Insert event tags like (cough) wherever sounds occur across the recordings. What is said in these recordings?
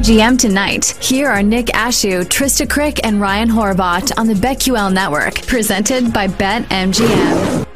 MGM tonight. Here are Nick Ashooh, Trysta Krick, and Ryan Horvat on the BetQL Network, presented by BetMGM.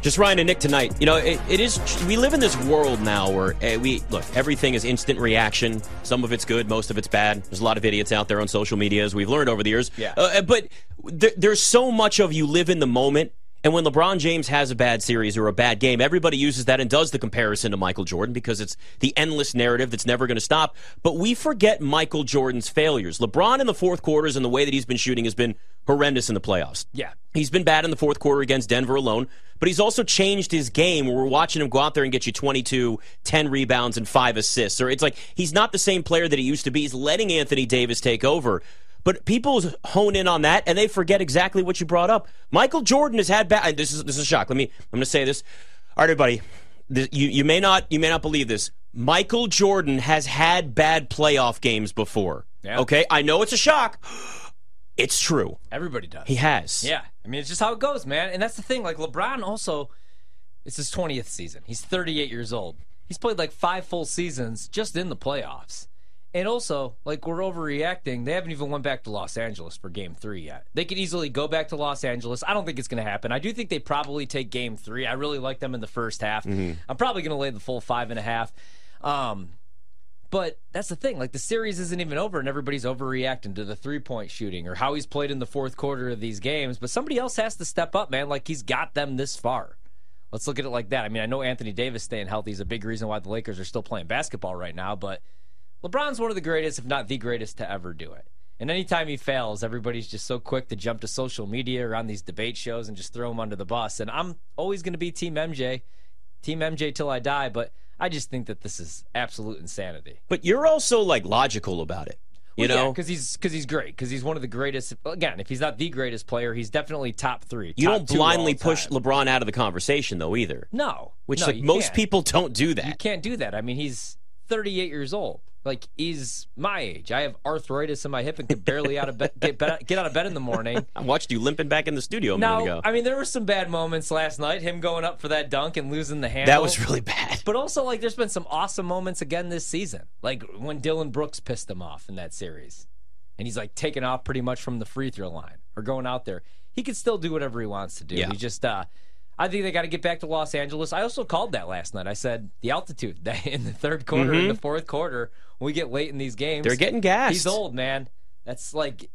Just Ryan and Nick tonight. You know, it, it is. We live in this world now where uh, we look. Everything is instant reaction. Some of it's good, most of it's bad. There's a lot of idiots out there on social media, as we've learned over the years. Yeah. Uh, but there, there's so much of you live in the moment. And when LeBron James has a bad series or a bad game, everybody uses that and does the comparison to Michael Jordan because it's the endless narrative that's never going to stop. But we forget Michael Jordan's failures. LeBron in the fourth quarters and the way that he's been shooting has been horrendous in the playoffs. Yeah. He's been bad in the fourth quarter against Denver alone, but he's also changed his game where we're watching him go out there and get you 22, 10 rebounds, and five assists. Or it's like he's not the same player that he used to be. He's letting Anthony Davis take over. But people hone in on that and they forget exactly what you brought up. Michael Jordan has had bad. This is this is a shock. Let me. I'm going to say this. All right, everybody. This, you you may not you may not believe this. Michael Jordan has had bad playoff games before. Yeah. Okay, I know it's a shock. (gasps) It's true. Everybody does. He has. Yeah. I mean, it's just how it goes, man. And that's the thing. Like, LeBron also, it's his 20th season. He's 38 years old. He's played like five full seasons just in the playoffs. And also, like, we're overreacting. They haven't even went back to Los Angeles for game three yet. They could easily go back to Los Angeles. I don't think it's going to happen. I do think they probably take game three. I really like them in the first half. I'm probably going to lay the full five and a half. Um, but that's the thing. Like the series isn't even over, and everybody's overreacting to the three point shooting or how he's played in the fourth quarter of these games. But somebody else has to step up, man. Like he's got them this far. Let's look at it like that. I mean, I know Anthony Davis staying healthy is a big reason why the Lakers are still playing basketball right now, but LeBron's one of the greatest, if not the greatest, to ever do it. And anytime he fails, everybody's just so quick to jump to social media or on these debate shows and just throw him under the bus. And I'm always going to be Team MJ, Team MJ till I die. But I just think that this is absolute insanity. But you're also like logical about it. You know, because he's because he's great, because he's one of the greatest. Again, if he's not the greatest player, he's definitely top three. you top don't blindly push. LeBron out of the conversation though either. No, Which no, like most can't. people don't do that. You can't do that. I mean, he's 38 years old. Like he's my age. I have arthritis in my hip and can barely out of bed, get, get out of bed in the morning. (laughs) I watched you limping back in the studio a minute Now, ago. I mean, there were some bad moments last night. Him going up for that dunk and losing the handle. that was really bad. But also, like, there's been some awesome moments again this season. Like when Dillon Brooks pissed him off in that series. And he's like taking off pretty much from the free throw line or going out there. He can still do whatever he wants to do. Yeah. He just, uh, I think they got to get back to Los Angeles. I also called that last night. I said the altitude (laughs) that in the third quarter, in the fourth quarter, we get late in these games. Mm-hmm. They're getting gassed. He's old, man. That's like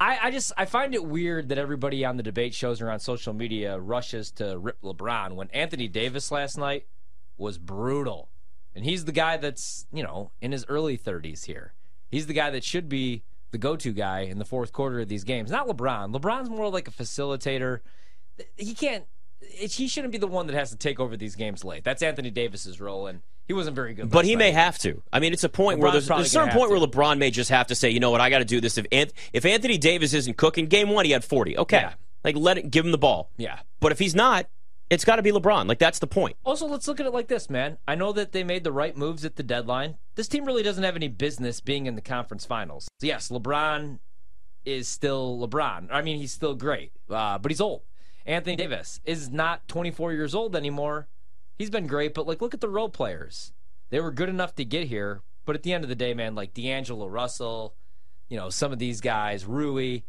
I, I just I find it weird that everybody on the debate shows or on social media rushes to rip LeBron when Anthony Davis last night was brutal. And he's the guy that's, you know, in his early 30s here. He's the guy that should be the go-to guy in the fourth quarter of these games. Not LeBron. LeBron's more like a facilitator. He can't it, he shouldn't be the one that has to take over these games late. That's Anthony Davis's role and he wasn't very good. But he may have to. I mean, it's a point where there's, there's a certain point where LeBron may just have to say, you know what, I got to do this. If Anth- if Anthony Davis isn't cooking, game one he had 40. Okay, Yeah. like let it give him the ball. Yeah. But if he's not, it's got to be LeBron. Like that's the point. Also, let's look at it like this, man. I know that they made the right moves at the deadline. This team really doesn't have any business being in the conference finals. Yes, LeBron is still LeBron. I mean, he's still great, uh, but he's old. Anthony Davis is not 24 years old anymore. He's been great, but like, look at the role players. They were good enough to get here, but at the end of the day, man, like D'Angelo Russell, you know, some of these guys, Rui,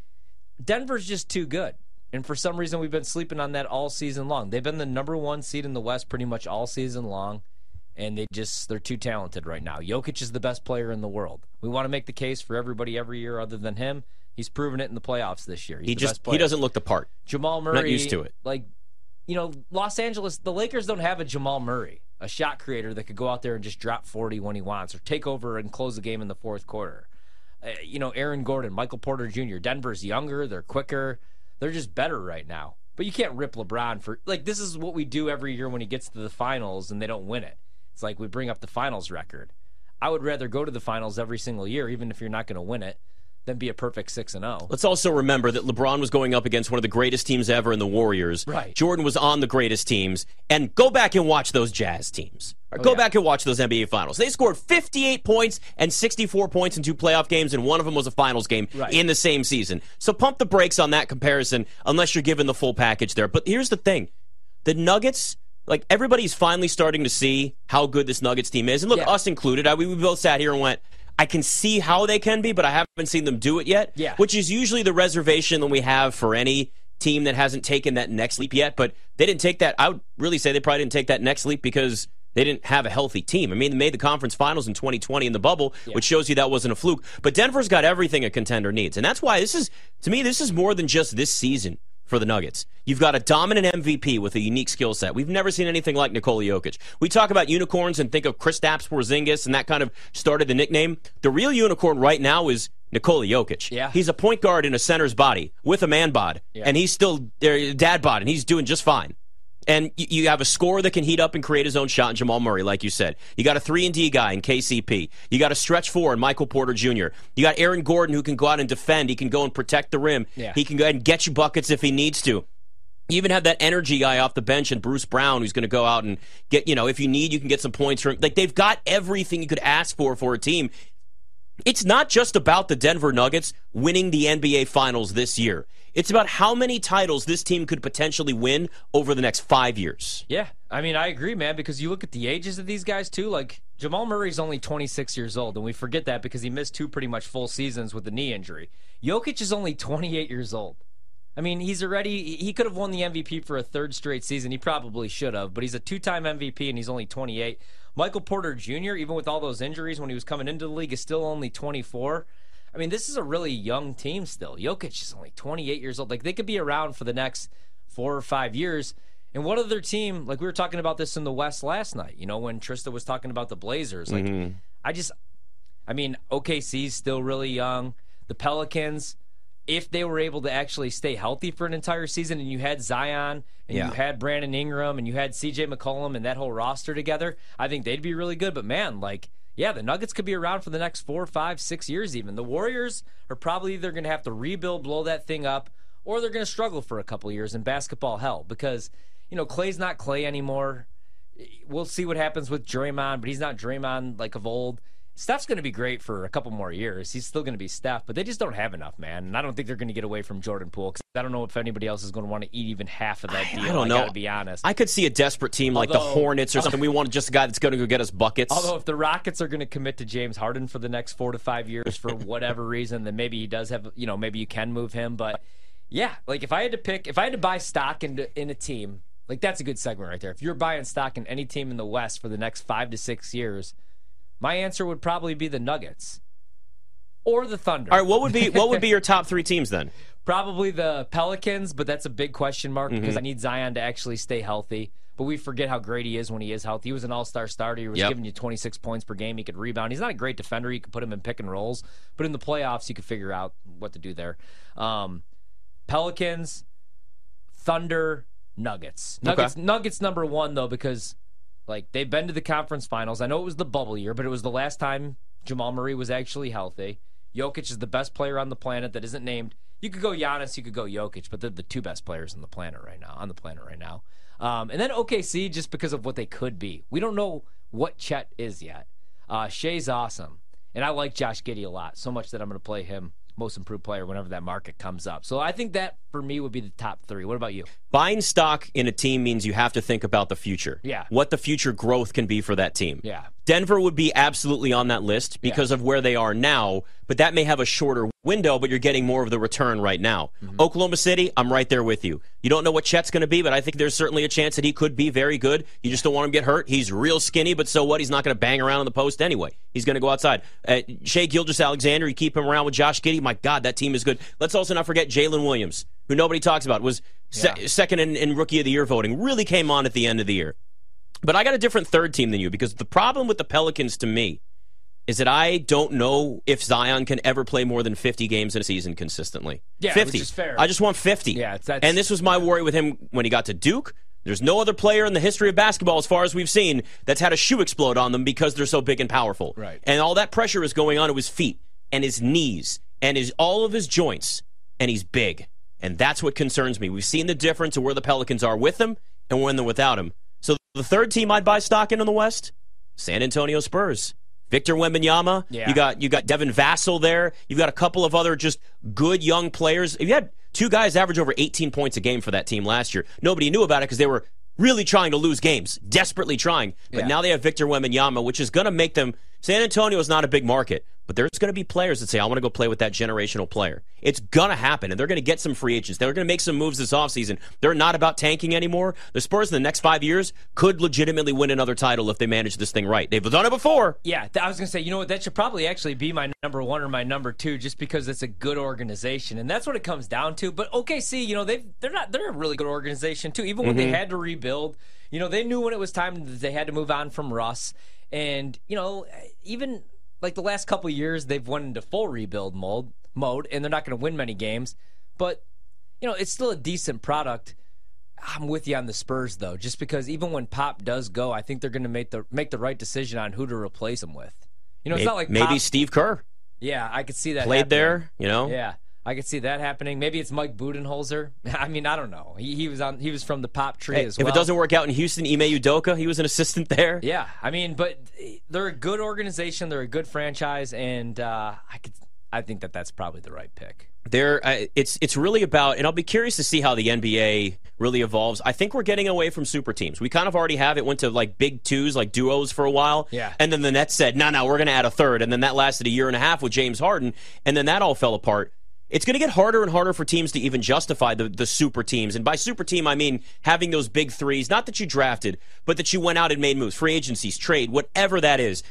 Denver's just too good. And for some reason, we've been sleeping on that all season long. They've been the number one seed in the West pretty much all season long. And they just, they're too talented right now. Jokic is the best player in the world. We want to make the case for everybody every year other than him. He's proven it in the playoffs this year. He's He just he doesn't look the part. Jamal Murray. not used to it. Like, you know, Los Angeles, the Lakers don't have a Jamal Murray, a shot creator that could go out there and just drop 40 when he wants or take over and close the game in the fourth quarter. Uh, you know, Aaron Gordon, Michael Porter Jr., Denver's younger, they're quicker, they're just better right now. But you can't rip LeBron for, like, this is what we do every year when he gets to the finals and they don't win it. It's like we bring up the finals record. I would rather go to the finals every single year, even if you're not going to win it, than be a perfect 6 and oh. 0. Let's also remember that LeBron was going up against one of the greatest teams ever in the Warriors. Right. Jordan was on the greatest teams. And go back and watch those Jazz teams. Or go Oh, yeah. back and watch those NBA finals. They scored 58 points and 64 points in two playoff games, and one of them was a finals game Right. in the same season. So pump the brakes on that comparison unless you're given the full package there. But here's the thing the Nuggets. Like everybody's finally starting to see how good this Nuggets team is, and look, Yeah. us included. I, we, we both sat here and went, I can see how they can be, but I haven't seen them do it yet. Yeah. Which is usually the reservation that we have for any team that hasn't taken that next leap yet. But they didn't take that. I would really say they probably didn't take that next leap because they didn't have a healthy team. I mean, they made the conference finals in 2020 in the bubble, yeah. which shows you that wasn't a fluke. But Denver's got everything a contender needs. And that's why this is, to me, this is more than just this season for the Nuggets. You've got a dominant MVP with a unique skill set. We've never seen anything like Nikola Jokic. We talk about unicorns and think of Kristaps Porzingis, and that kind of started the nickname. The real unicorn right now is Nikola Jokic. Yeah. He's a point guard in a center's body with a man bod, yeah. and he's still uh, dad bod, and he's doing just fine. And you have a scorer that can heat up and create his own shot in Jamal Murray, like you said. You got a three and D guy in KCP. You got a stretch four in Michael Porter Jr. You got Aaron Gordon who can go out and defend. He can go and protect the rim. Yeah. He can go ahead and get you buckets if he needs to. You even have that energy guy off the bench and Bruce Brown who's going to go out and get, you know, if you need, you can get some points from. Like they've got everything you could ask for for a team. It's not just about the Denver Nuggets winning the NBA Finals this year. It's about how many titles this team could potentially win over the next five years. Yeah, I mean, I agree, man, because you look at the ages of these guys, too. Like, Jamal Murray's only 26 years old, and we forget that because he missed two pretty much full seasons with the knee injury. Jokic is only 28 years old. I mean, he's already, he could have won the MVP for a third straight season. He probably should have, but he's a two time MVP and he's only 28. Michael Porter Jr., even with all those injuries when he was coming into the league, is still only 24. I mean, this is a really young team still. Jokic is only 28 years old. Like, they could be around for the next four or five years. And what other team, like we were talking about this in the West last night, you know, when Trysta was talking about the Blazers. Like, mm-hmm. I just, I mean, OKC's still really young. The Pelicans, if they were able to actually stay healthy for an entire season and you had Zion and yeah. you had Brandon Ingram and you had CJ McCollum and that whole roster together, I think they'd be really good. But man, like, yeah, the Nuggets could be around for the next four, five, six years even. The Warriors are probably either going to have to rebuild, blow that thing up, or they're going to struggle for a couple years in basketball hell because, you know, Klay's not Klay anymore. We'll see what happens with Draymond, but he's not Draymond like of old. Steph's going to be great for a couple more years. He's still going to be Steph, but they just don't have enough, man. And I don't think they're going to get away from Jordan Poole because I don't know if anybody else is going to want to eat even half of that deal. I don't know. I gotta be honest. I could see a desperate team like the Hornets or something. we want just a guy that's going to go get us buckets. Although if the Rockets are going to commit to James Harden for the next four to five years for (laughs) whatever reason, then maybe he does have. You know, maybe you can move him. But yeah, like if I had to pick, if I had to buy stock in in a team, like that's a good segment right there. If you're buying stock in any team in the West for the next five to six years my answer would probably be the Nuggets or the Thunder. All right, what would be what would be your (laughs) top three teams then? Probably the Pelicans, but that's a big question mark mm-hmm. because I need Zion to actually stay healthy. But we forget how great he is when he is healthy. He was an all-star starter. He was yep. giving you 26 points per game. He could rebound. He's not a great defender. You could put him in pick and rolls, but in the playoffs, you could figure out what to do there. Um, Pelicans, Thunder, Nuggets. Nuggets. Okay. Nuggets number one though because like they've been to the conference finals. I know it was the bubble year, but it was the last time Jamal Murray was actually healthy. Jokic is the best player on the planet that isn't named. You could go Giannis, you could go Jokic, but they're the two best players on the planet right now. On the planet right now, um, and then OKC just because of what they could be. We don't know what Chet is yet. Uh, Shai's awesome, and I like Josh Giddey a lot so much that I'm going to play him most improved player whenever that market comes up. So I think that for me would be the top three. What about you? Buying stock in a team means you have to think about the future. Yeah. What the future growth can be for that team. Yeah. Denver would be absolutely on that list because yeah. of where they are now, but that may have a shorter window, but you're getting more of the return right now. Mm-hmm. Oklahoma City, I'm right there with you. You don't know what Chet's going to be, but I think there's certainly a chance that he could be very good. You just don't want him to get hurt. He's real skinny, but so what? He's not going to bang around on the post anyway. He's going to go outside. Uh, Shai Gilgeous-Alexander, you keep him around with Josh Giddey. My God, that team is good. Let's also not forget Jalen Williams, who nobody talks about, was se- yeah. second in, in Rookie of the Year voting. Really came on at the end of the year. But I got a different third team than you because the problem with the Pelicans to me is that I don't know if Zion can ever play more than 50 games in a season consistently. Yeah, 50. fair. I just want 50. Yeah, and this was my worry with him when he got to Duke. There's no other player in the history of basketball, as far as we've seen, that's had a shoe explode on them because they're so big and powerful. Right. And all that pressure is going on to his feet and his knees and his all of his joints, and he's big. And that's what concerns me. We've seen the difference of where the Pelicans are with him and when they're without him. The third team I'd buy stock in in the West, San Antonio Spurs. Victor Wembanyama. Yeah. You got you got Devin Vassell there. You've got a couple of other just good young players. You had two guys average over 18 points a game for that team last year. Nobody knew about it because they were really trying to lose games, desperately trying. But yeah. now they have Victor Wembanyama, which is going to make them. San Antonio is not a big market, But there's going to be players that say, I want to go play with that generational player. It's going to happen, and they're going to get some free agents. They're going to make some moves this offseason. They're not about tanking anymore. The Spurs in the next five years could legitimately win another title if they manage this thing right. They've done it before. Yeah, I was going to say, you know what? That should probably actually be my number one or my number two, just because it's a good organization, and that's what it comes down to. But OKC, you know, they they're not they're a really good organization too. Even when mm-hmm. they had to rebuild, you know, they knew when it was time that they had to move on from Russ, and you know, even like the last couple years, they've went into full rebuild mode, mode, and they're not going to win many games. But you know, it's still a decent product. I'm with you on the Spurs though, just because even when Pop does go, I think they're going to make the make the right decision on who to replace him with. You know, it's maybe, not like maybe Pop, Steve Kerr. Yeah, I could see that played happening. there. You know, yeah. I could see that happening. Maybe it's Mike Budenholzer. (laughs) I mean, I don't know. He, he was on. He was from the pop tree hey, as well. If it doesn't work out in Houston, Ime Udoka, he was an assistant there. Yeah, I mean, but they're a good organization. They're a good franchise, and uh, I could. I think that that's probably the right pick. There, uh, it's it's really about, and I'll be curious to see how the NBA really evolves. I think we're getting away from super teams. We kind of already have. It went to like big twos, like duos for a while. Yeah. And then the Nets said, "No, no, we're going to add a third. And then that lasted a year and a half with James Harden, and then that all fell apart it's going to get harder and harder for teams to even justify the, the super teams. And by super team, I mean having those big threes, not that you drafted, but that you went out and made moves, free agencies, trade, whatever that is.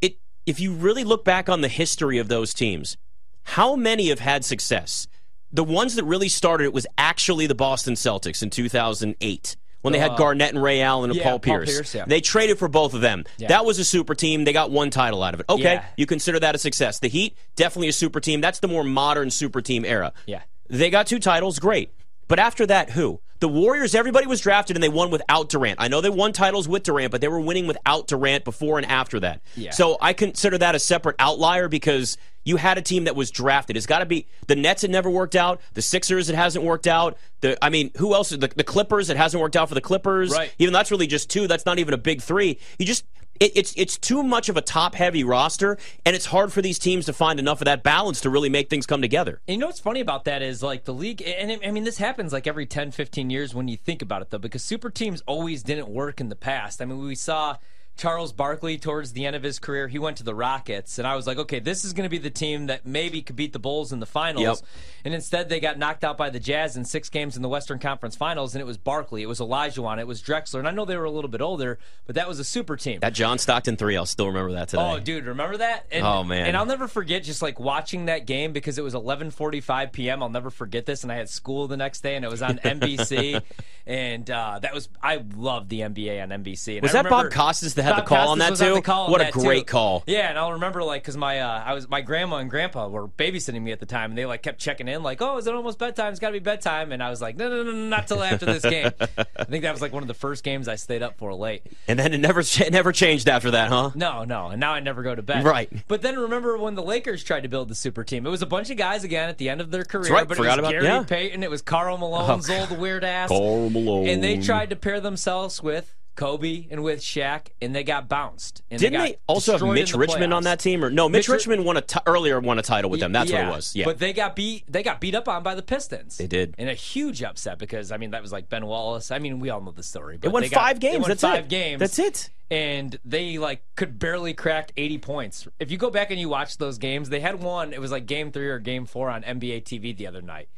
It, if you really look back on the history of those teams, how many have had success? The ones that really started it was actually the Boston Celtics in 2008 when they had uh, Garnett and Ray Allen and yeah, Paul Pierce. Paul Pierce yeah. They traded for both of them. Yeah. That was a super team. They got one title out of it. Okay, you consider that a success. The Heat, definitely a super team. That's the more modern super team era. Yeah. They got two titles, great. But after that, who? The Warriors, everybody was drafted and they won without Durant. I know they won titles with Durant, but they were winning without Durant before and after that. Yeah. So I consider that a separate outlier because you had a team that was drafted. It's got to be the Nets. It never worked out. The Sixers. It hasn't worked out. The I mean, who else? The, the Clippers. It hasn't worked out for the Clippers. Right. Even that's really just two. That's not even a big three. You just it, it's it's too much of a top heavy roster, and it's hard for these teams to find enough of that balance to really make things come together. And you know what's funny about that is like the league, and I mean, this happens like every 10, 15 years when you think about it, though, because super teams always didn't work in the past. I mean, we saw Charles Barkley towards the end of his career, he went to the Rockets, and I was like, okay, this is going to be the team that maybe could beat the Bulls in the finals. Yep. And instead, they got knocked out by the Jazz in six games in the Western Conference Finals, and it was Barkley, it was Elijah, Olajuwon, it was Drexler, and I know they were a little bit older, but that was a super team. That John Stockton three, I'll still remember that today. Oh, dude, remember that? And, Oh, man. And I'll never forget just like watching that game because it was 11:45 p.m. I'll never forget this, and I had school the next day, and it was on NBC, (laughs) and uh, that was I loved the NBA on NBC. And Was I that Bob Costas that had the call on that too? call What a great too. call. Yeah, and I'll remember like because my uh, I was my grandma and grandpa were babysitting me at the time, and they like kept checking in, like, "Oh, is it almost bedtime? It's got to be bedtime." And I was like, "No, no, no, no, not till after this game." (laughs) I think that was like one of the first games I stayed up for late. And then it never it never changed after that, huh? No, no, and now I never go to bed. Right. But then remember when the Lakers tried to build the super team? It was a bunch of guys again at the end of their career. right, But forgot it was about- Gary yeah. Payton. It was Karl Malone's Oh, old weird ass. Karl Malone. And they tried to pair themselves with Kobe and with Shaq, and they got bounced. And Didn't got they also have Mitch the Richmond on that team? Or no, Mitch, Mitch Richmond won a t- earlier won a title with them. That's yeah, what it was. Yeah, But they got beat. They got beat up on by the Pistons. They did. in a huge upset because I mean that was like Ben Wallace. I mean we all know the story. But it won they got- five they games. won That's five it. games. That's it. and they like could barely crack 80 points. If you go back and you watch those games, they had one. It was like game three or game four on NBA TV the other night,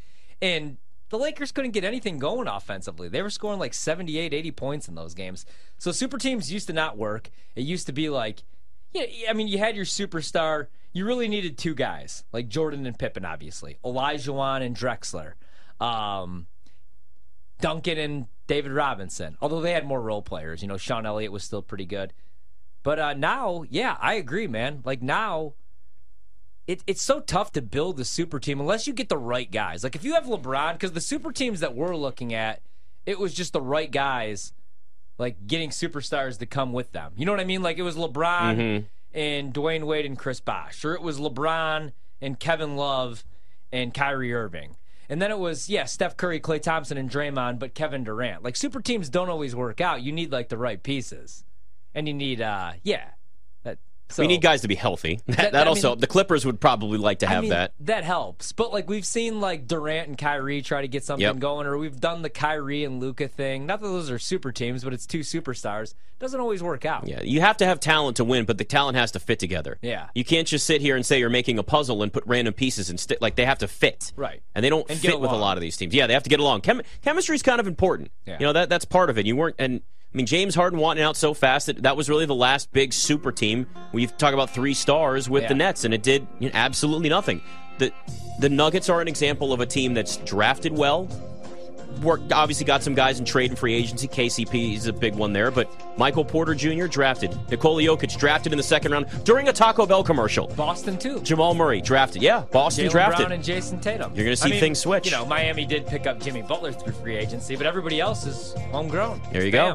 and the Lakers couldn't get anything going offensively. They were scoring like 78, 80 points in those games. So super teams used to not work. It used to be like, yeah, I mean, you had your superstar. You really needed two guys like Jordan and Pippen, obviously, Elijah Olajuwon and Drexler. Um, Duncan and David Robinson. Although they had more role players, you know, Sean Elliott was still pretty good. But uh, now, yeah, I agree, man. Like now, it, it's so tough to build a super team unless you get the right guys. Like if you have LeBron, because the super teams that we're looking at, it was just the right guys, like getting superstars to come with them. You know what I mean? Like it was LeBron and Dwyane Wade and Chris Bosh, or it was LeBron and Kevin Love and Kyrie Irving. And then it was, yeah, Steph Curry, Klay Thompson, and Draymond, but Kevin Durant. Like super teams don't always work out. You need like the right pieces. And you need uh yeah. So we need guys to be healthy. That, (laughs) That- that I also, mean- the Clippers would probably like to have I mean, that. That helps. But like we've seen like Durant and Kyrie try to get something Yep. going, or we've done the Kyrie and Luka thing. Not that those are super teams, but it's two superstars. Doesn't always work out. Yeah, you have to have talent to win, but the talent has to fit together. Yeah. you can't just sit here and say you're making a puzzle and put random pieces and sti- like they have to fit. Right. and they don't And fit with a lot of these teams. Yeah, they have to get along. Chem- Chemistry is kind of important. Yeah. You know that that's part of it. You weren't and. I mean, James Harden wanting out so fast that that was really the last big super team. We talk about three stars with the Nets, and it did you know, absolutely nothing. The the Nuggets are an example of a team that's drafted well, worked obviously got some guys in trade and free agency. KCP is a big one there, but Michael Porter Jr. drafted. Nikola Jokic drafted in the second round during a Taco Bell commercial. Boston too. Jamal Murray drafted. Yeah, Boston Jalen drafted. Brown and Jayson Tatum. You're gonna see I mean, things switch. You know, Miami did pick up Jimmy Butler through free agency, but everybody else is homegrown. there you go. Bam.